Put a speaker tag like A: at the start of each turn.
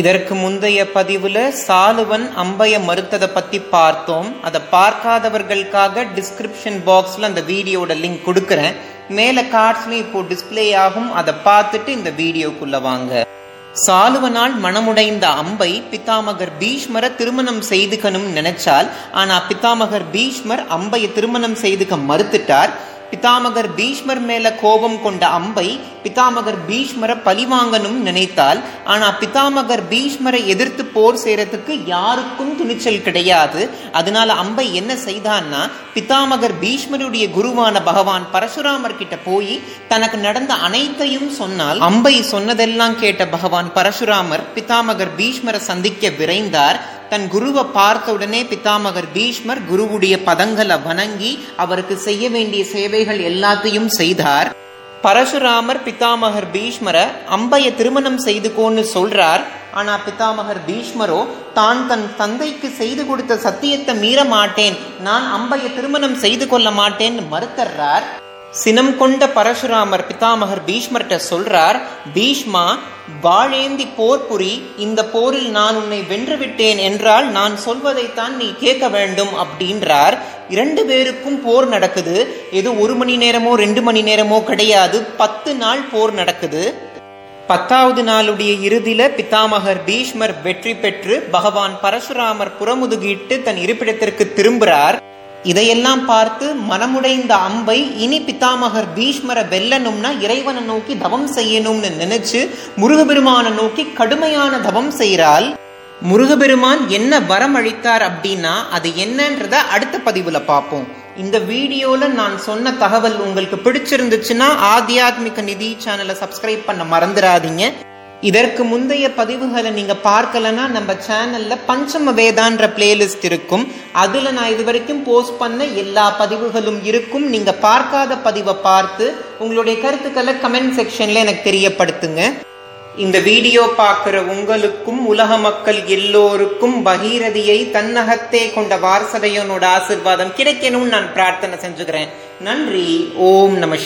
A: இதற்கு முந்தைய பதிவுல சாலுவன் அம்பைய மறுத்ததை பத்தி பார்த்தோம். அதை பார்க்காதவர்களுக்காக டிஸ்கிரிப்ஷன் பாக்ஸ்ல அந்த வீடியோட லிங்க் கொடுக்கறேன். மேல கார்ட்ஸ்லயும் இப்போ டிஸ்பிளே ஆகும். அதை பார்த்துட்டு இந்த வீடியோக்குள்ள வாங்க. சாலுவனால் மனமுடைந்த அம்பை பித்தாமகர் பீஷ்மரை திருமணம் செய்துக்கணும் நினைச்சால் ஆனா பித்தாமகர் பீஷ்மர் அம்பையை திருமணம் செய்துக்க மறுத்துட்டார். பிதாமகர் பீஷ்மர் மேல கோபம் கொண்ட அம்பை பிதாமகர் பீஷ்மரை பழிவாங்கணும் நினைத்தால் ஆனா பிதாமகர் பீஷ்மரை எதிர்த்து போர் செய்யறதுக்கு யாருக்கும் துணிச்சல் கிடையாது. அதனால அம்பை என்ன செய்தான்னா பிதாமகர் பீஷ்மருடைய குருவான பகவான் பரசுராமர் கிட்ட போய் தனக்கு நடந்த அனைத்தையும் சொன்னால் அம்பை சொன்னதெல்லாம் கேட்ட பகவான் பரசுராமர் பிதாமகர் பீஷ்மரை சந்திக்க விரைந்தார். தன் குருவை பார்த்த உடனே பிதாமகர் பீஷ்மர் குருவுடைய பதங்களை வணங்கி அவருக்கு செய்ய வேண்டிய சேவைகள் எல்லாத்தையும் செய்தார். பரசுராமர் பிதாமகர் பீஷ்மரை அம்பைய திருமணம் செய்துக்கோன்னு சொல்றார். ஆனா பிதாமகர் பீஷ்மரோ தான் தன் தந்தைக்கு செய்து கொடுத்த சத்தியத்தை மீற மாட்டேன். நான் அம்பைய திருமணம் செய்து கொள்ள மாட்டேன்னு மறுத்தர்றார். சினம் கொண்ட பரசுராமர் பிதாமகர் பீஷ்மர்கிட்ட சொல்றார் பீஷ்மா வாழேந்தி போர் புரி இந்த போரில் நான் உன்னை வென்று விட்டேன் என்றால் நான் சொல்வதைத்தான் நீ கேட்க வேண்டும் அப்படின்றார். இரண்டு பேருக்கும் போர் நடக்குது. ஏதோ ஒரு மணி நேரமோ ரெண்டு மணி நேரமோ கிடையாது. பத்து நாள் போர் நடக்குது. பத்தாவது நாளுடைய இறுதியில பிதாமகர் பீஷ்மர் வெற்றி பெற்று பகவான் பரசுராமர் புறமுதுகிட்டு தன் இருப்பிடத்திற்கு திரும்புகிறார் இதையெல்லாம் பார்த்து மனமுடைந்த அம்பை இனி பிதாமகர் பீஷ்மரை வெல்லணும்னா இறைவனை நோக்கி தவம் செய்யணும்னு நினைச்சு முருகபெருமானை நோக்கி கடுமையான தவம் செய்கிறாள். முருகபெருமான் என்ன வரம் அளித்தார் அப்படின்னா அது என்னன்றத அடுத்த பதிவுல பார்ப்போம். இந்த வீடியோல நான் சொன்ன தகவல் உங்களுக்கு பிடிச்சிருந்துச்சுன்னா ஆத்தியாத்மிக நிதி சேனலை சப்ஸ்கிரைப் பண்ண மறந்துடாதீங்க. இதற்கு முந்தைய பதிவுகளை நீங்கள் பார்க்கலன்னா நம்ம சேனலில் பஞ்சம வேதான்ற பிளேலிஸ்ட் இருக்கும். அதில் நான் இது வரைக்கும் போஸ்ட் பண்ண எல்லா பதிவுகளும் இருக்கும். நீங்கள் பார்க்காத பதிவை பார்த்து உங்களுடைய கருத்துக்களை கமெண்ட் செக்ஷன்ல எனக்கு தெரியப்படுத்துங்க. இந்த வீடியோ பார்க்குற உங்களுக்கும் உலக மக்கள் எல்லோருக்கும் பகீரதியை தன்னகத்தே கொண்ட வாரசதையனோட ஆசிர்வாதம் கிடைக்கணும்னு நான் பிரார்த்தனை செஞ்சுக்கிறேன். நன்றி. ஓம் நம